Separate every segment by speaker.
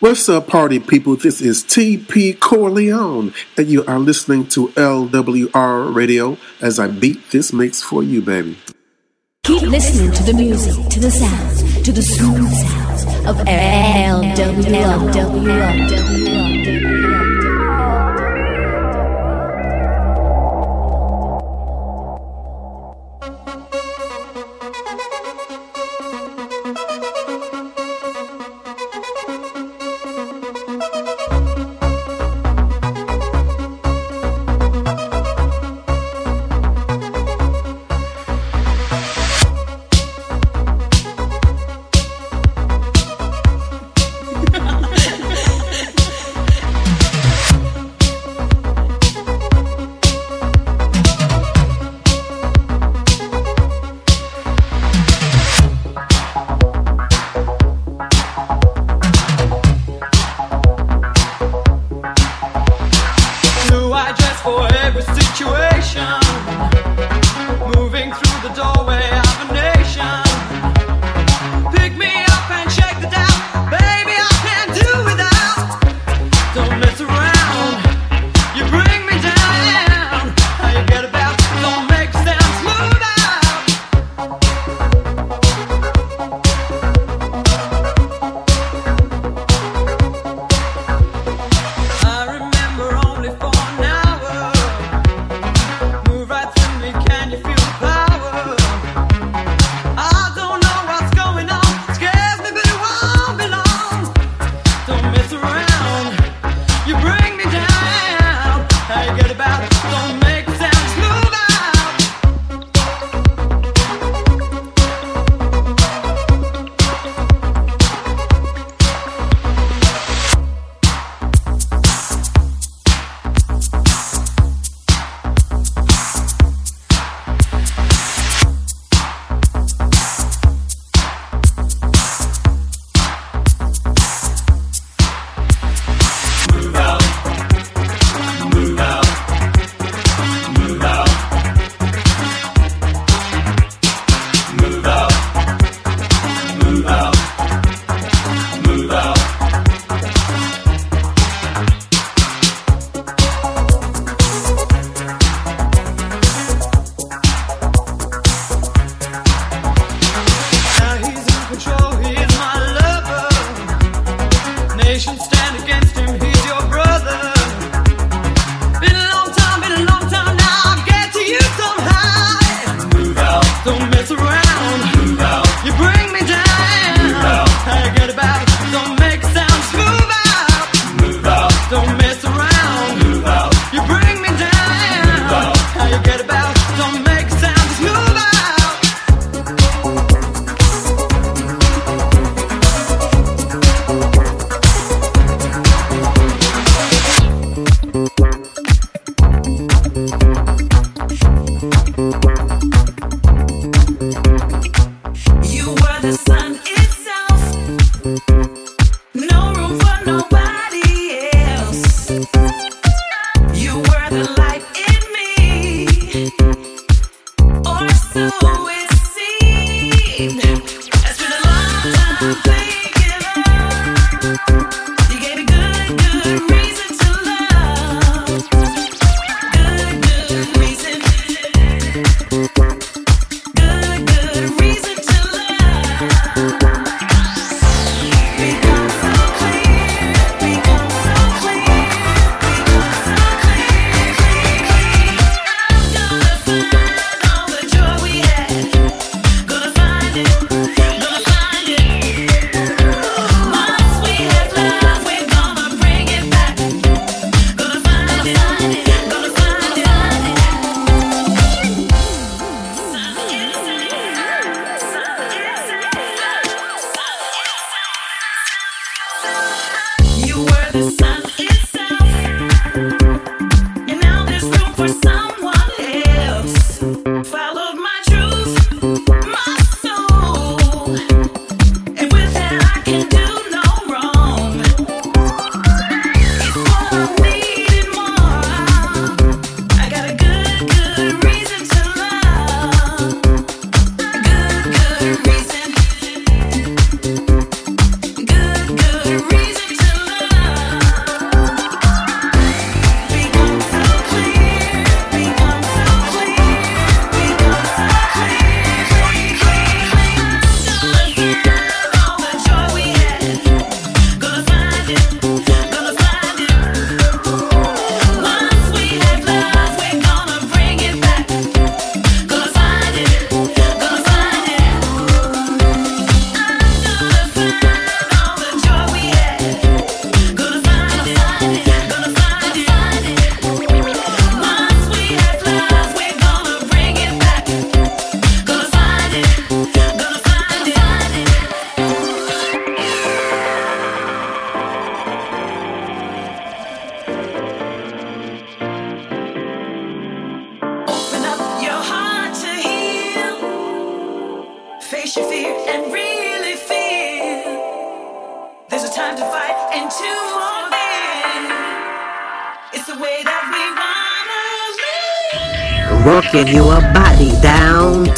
Speaker 1: What's up, party people? This is TP Corleone, and you are listening to LWR Radio as I beat this mix for you, baby.
Speaker 2: Keep listening to the music, to the sounds, to the smooth sounds of LWR.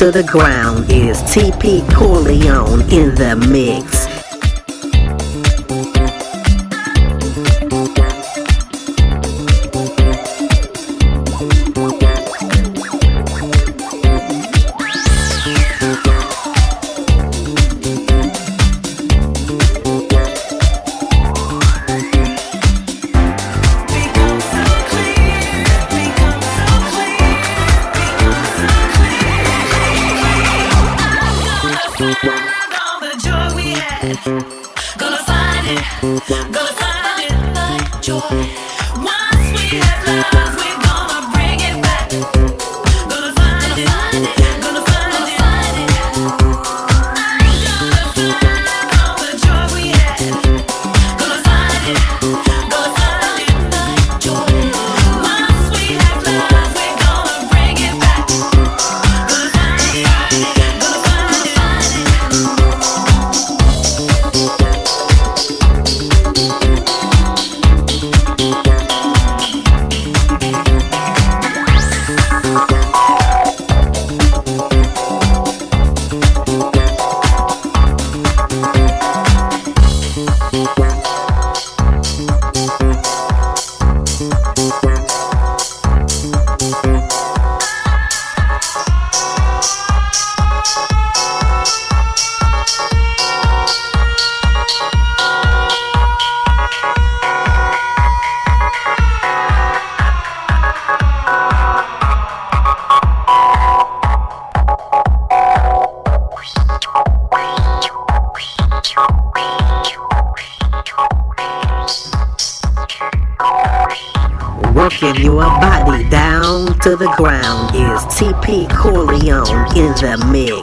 Speaker 3: To the ground Network. The mix.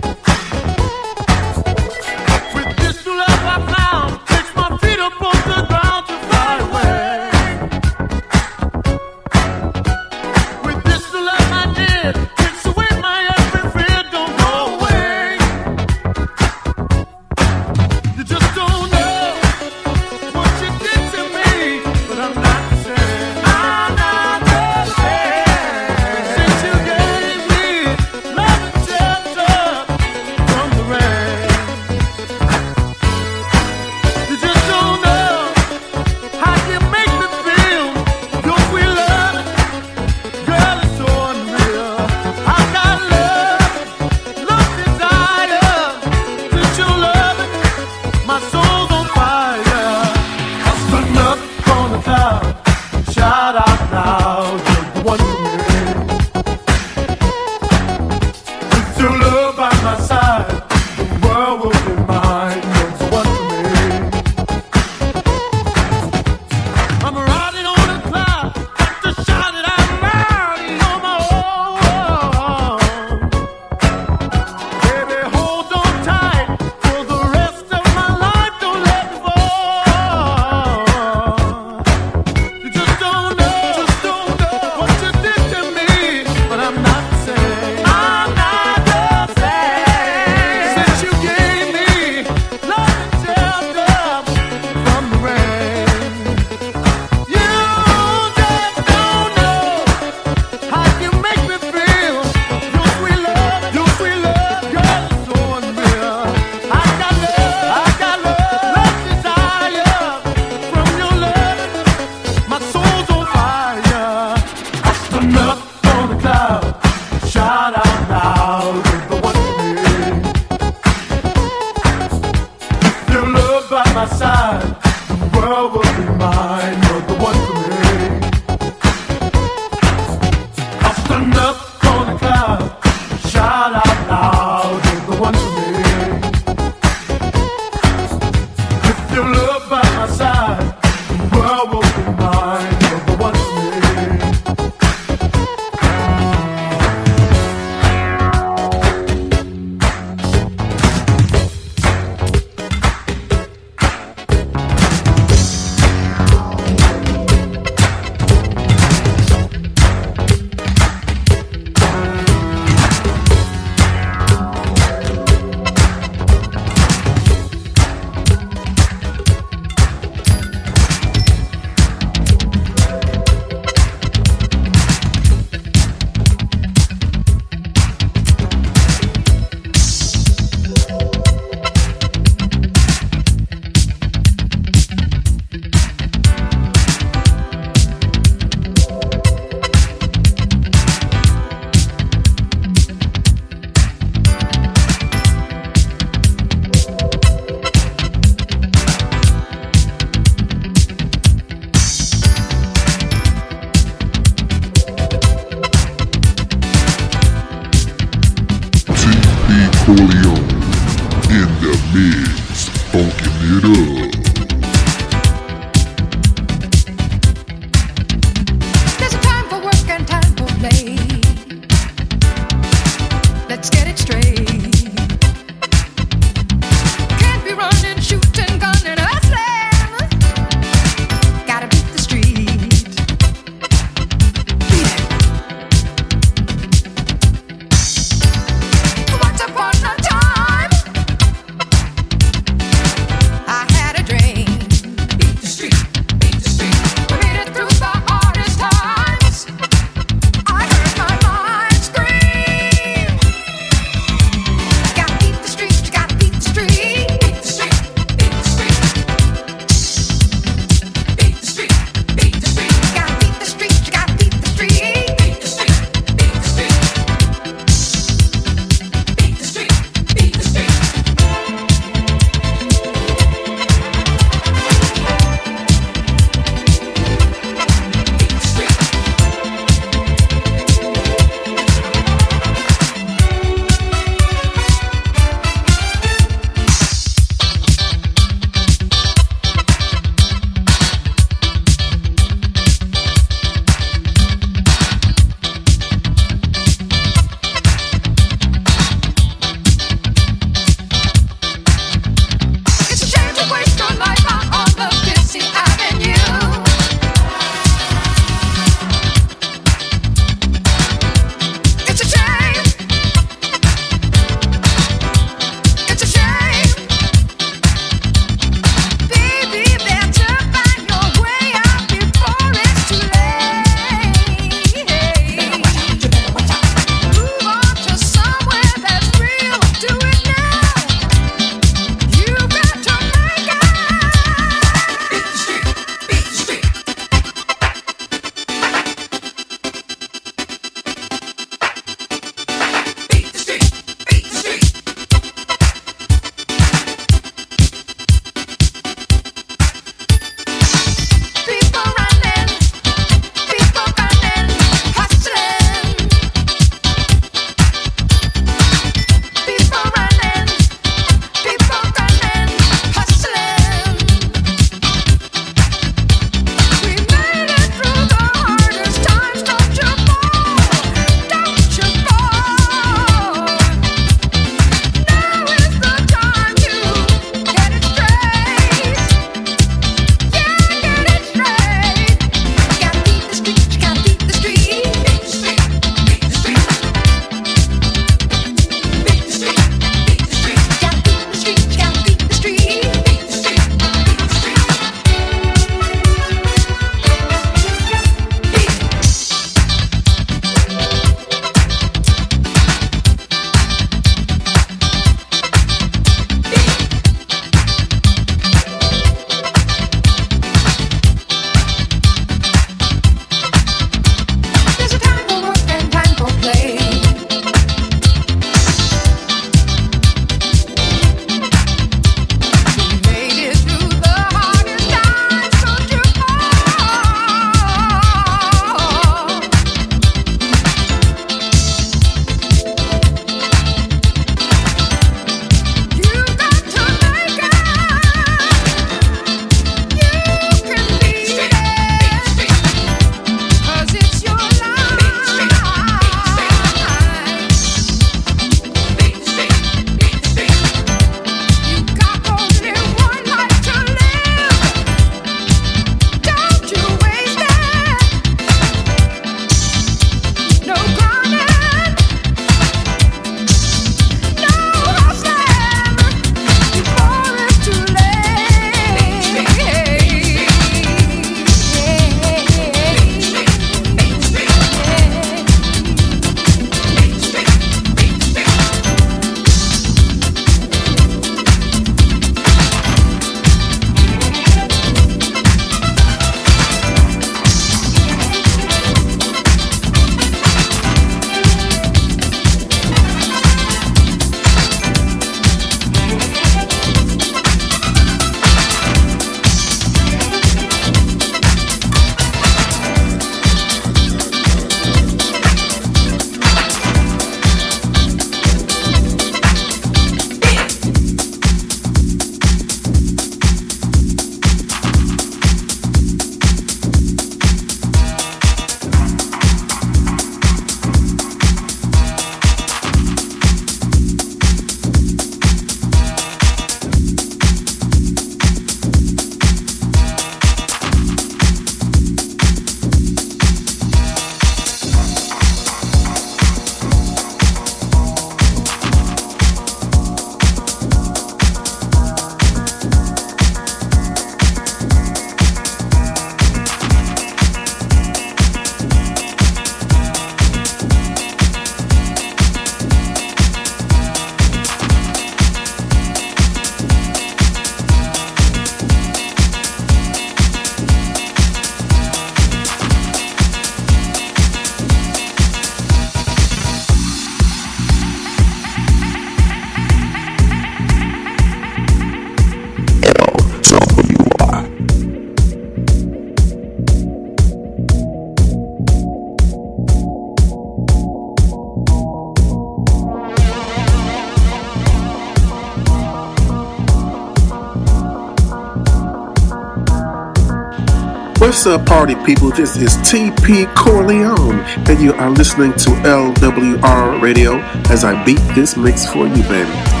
Speaker 1: What's up, party people? This is TP Corleone, and you are listening to LWR Radio as I beat this mix for you, baby.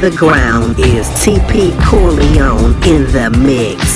Speaker 4: The ground is TP Corleone in the mix.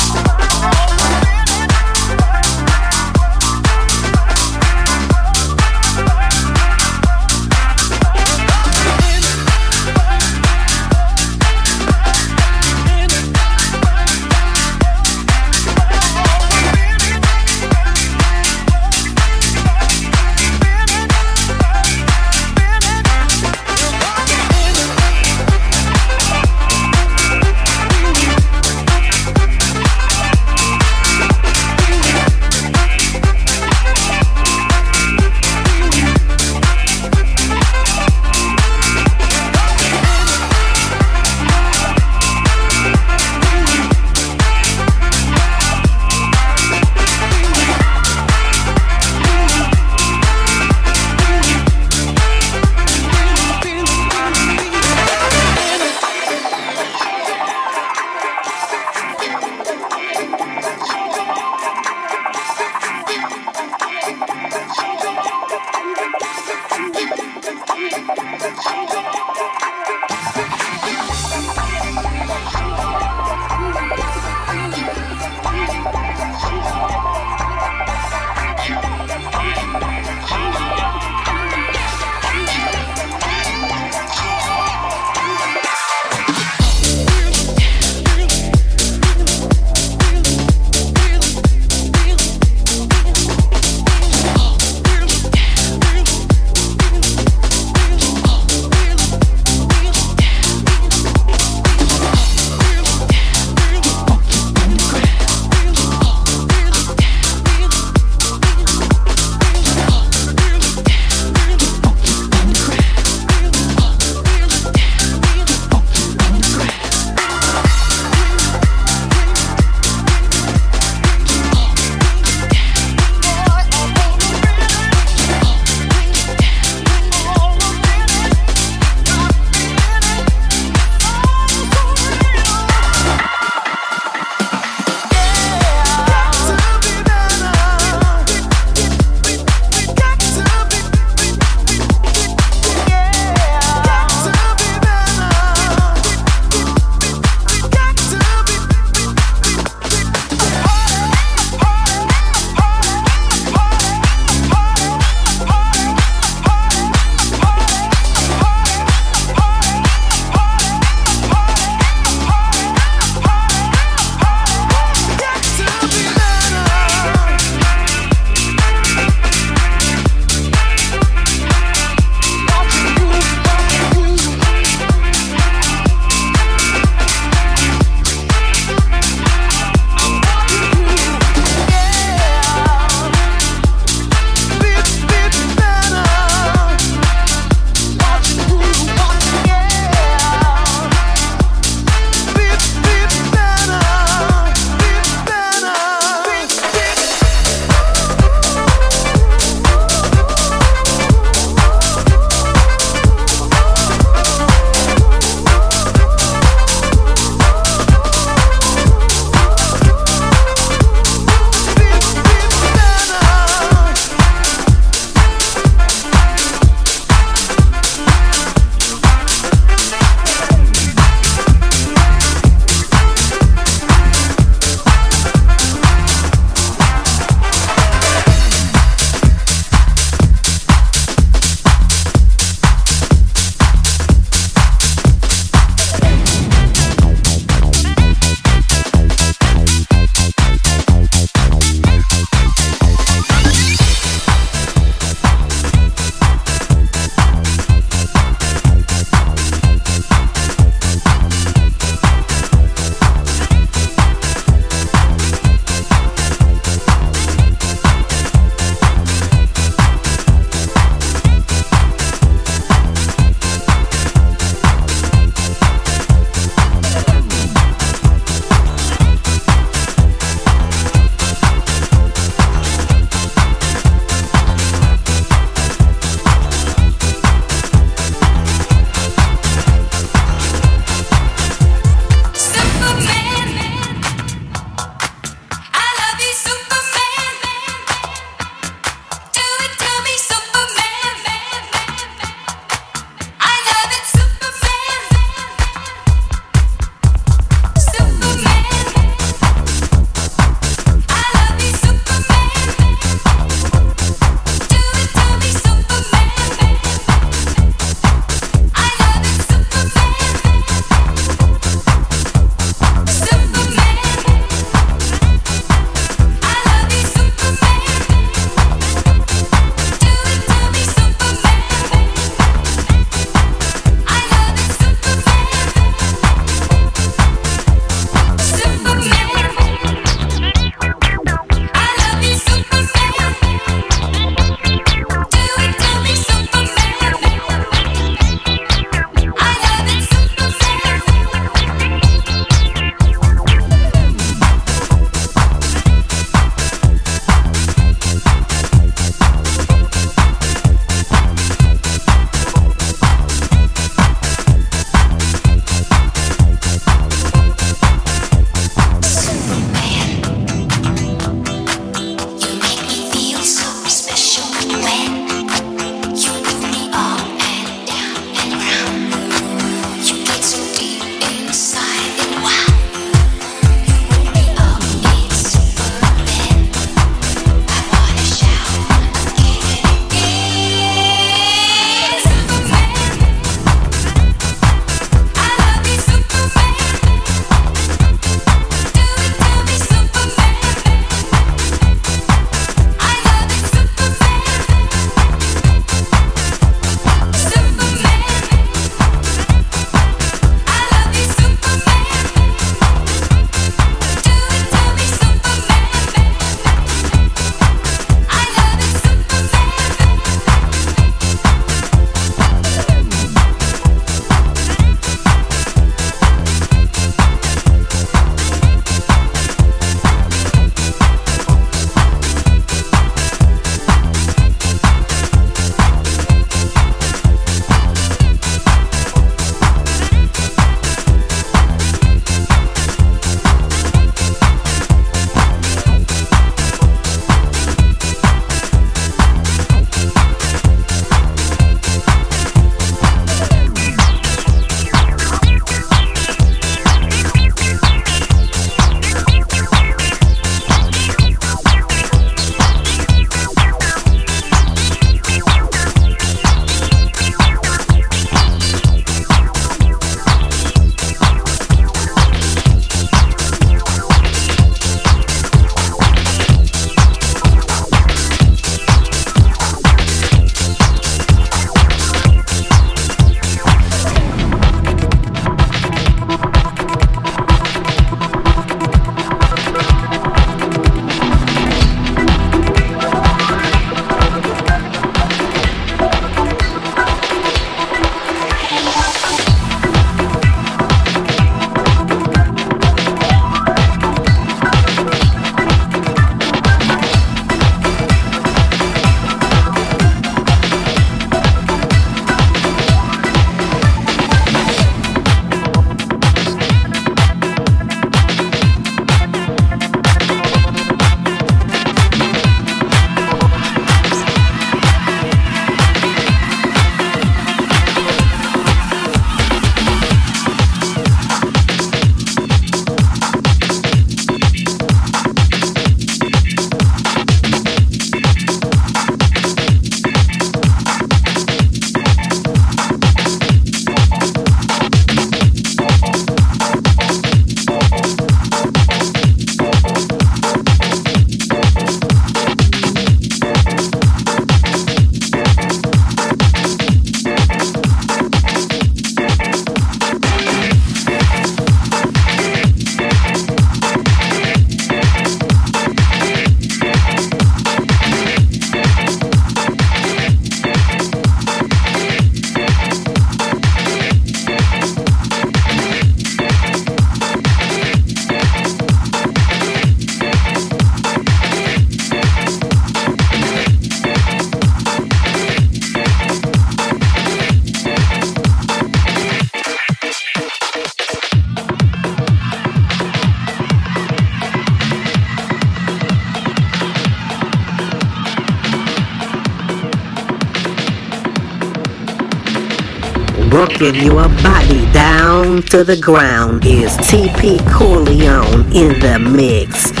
Speaker 5: Working your body down to the ground is TP Corleone in the mix.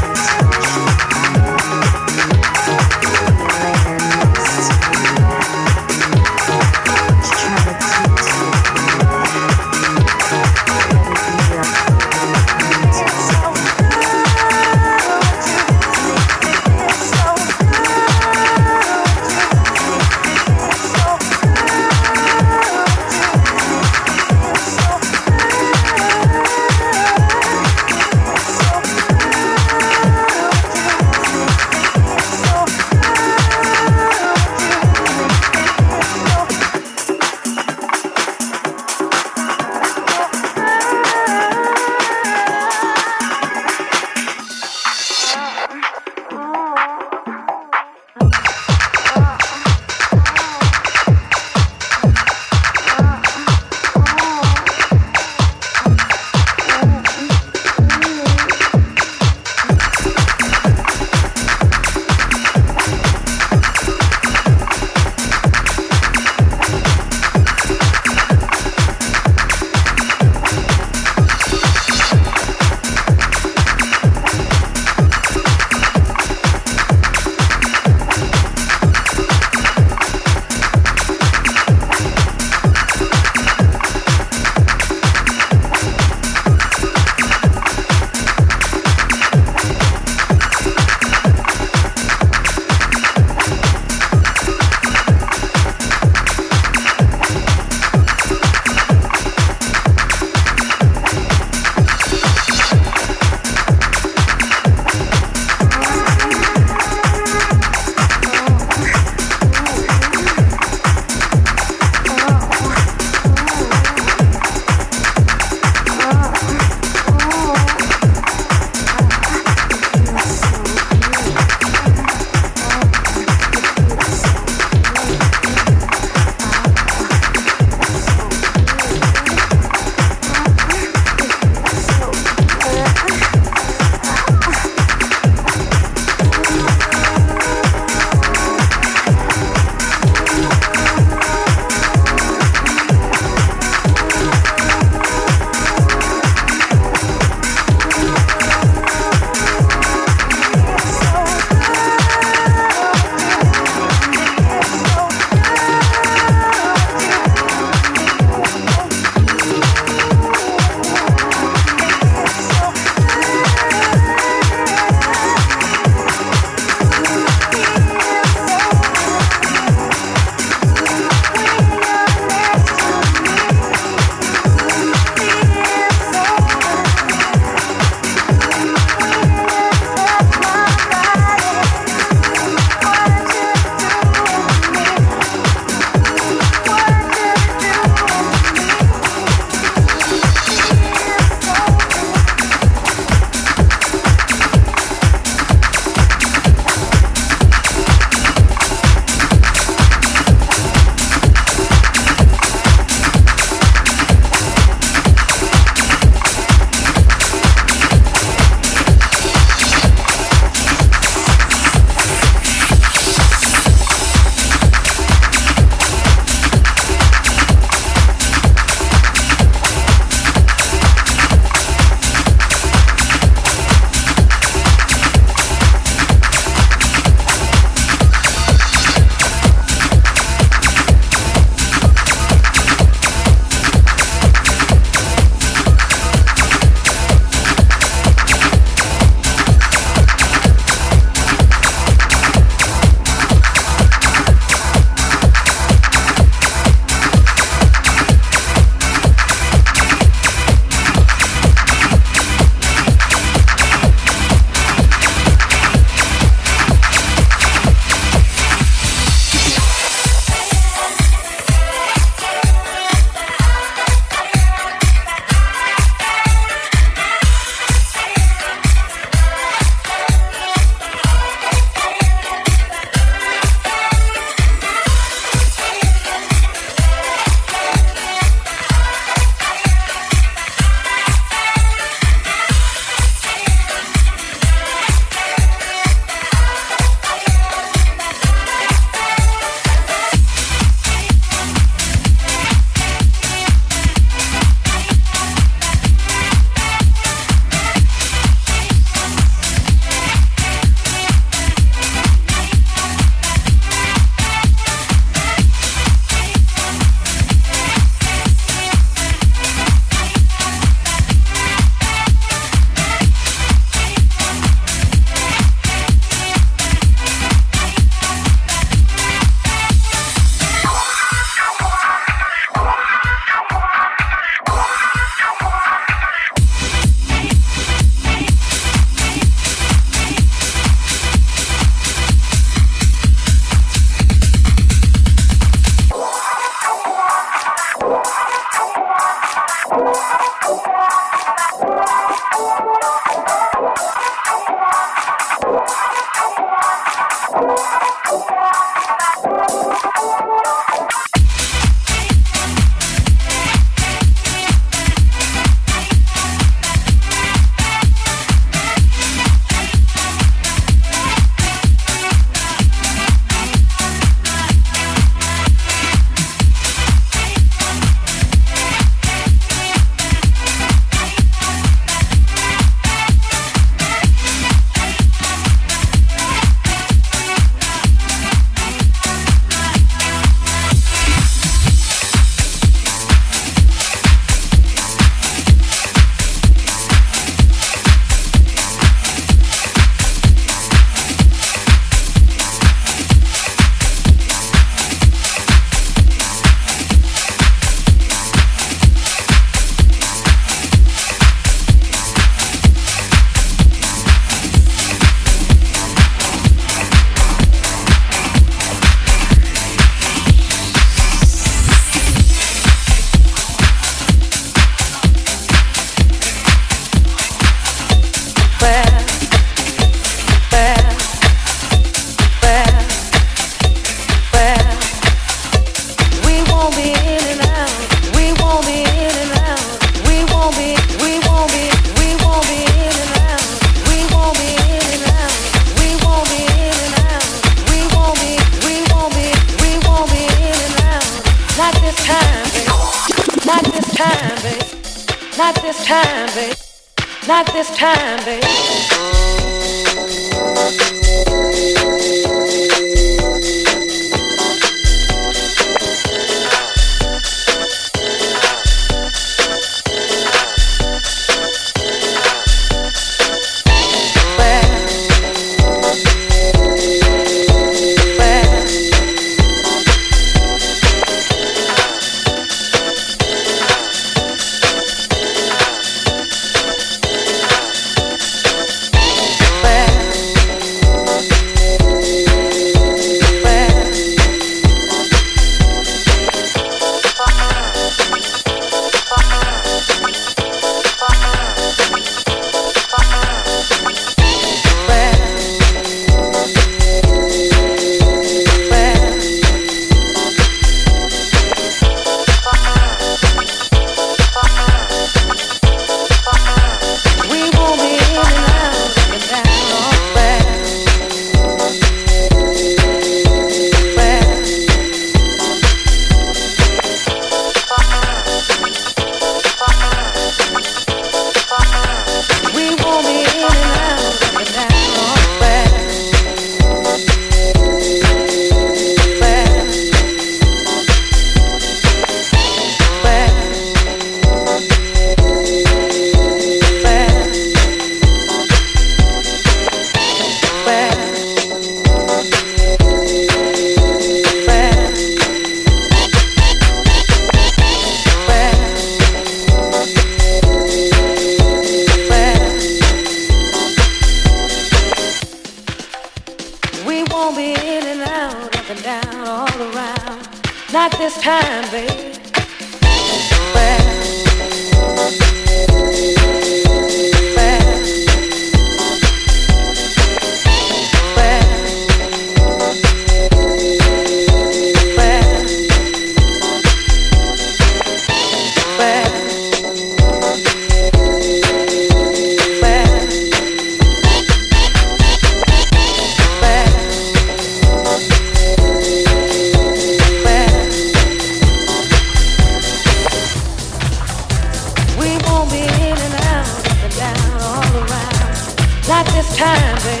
Speaker 6: The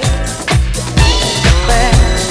Speaker 6: smooth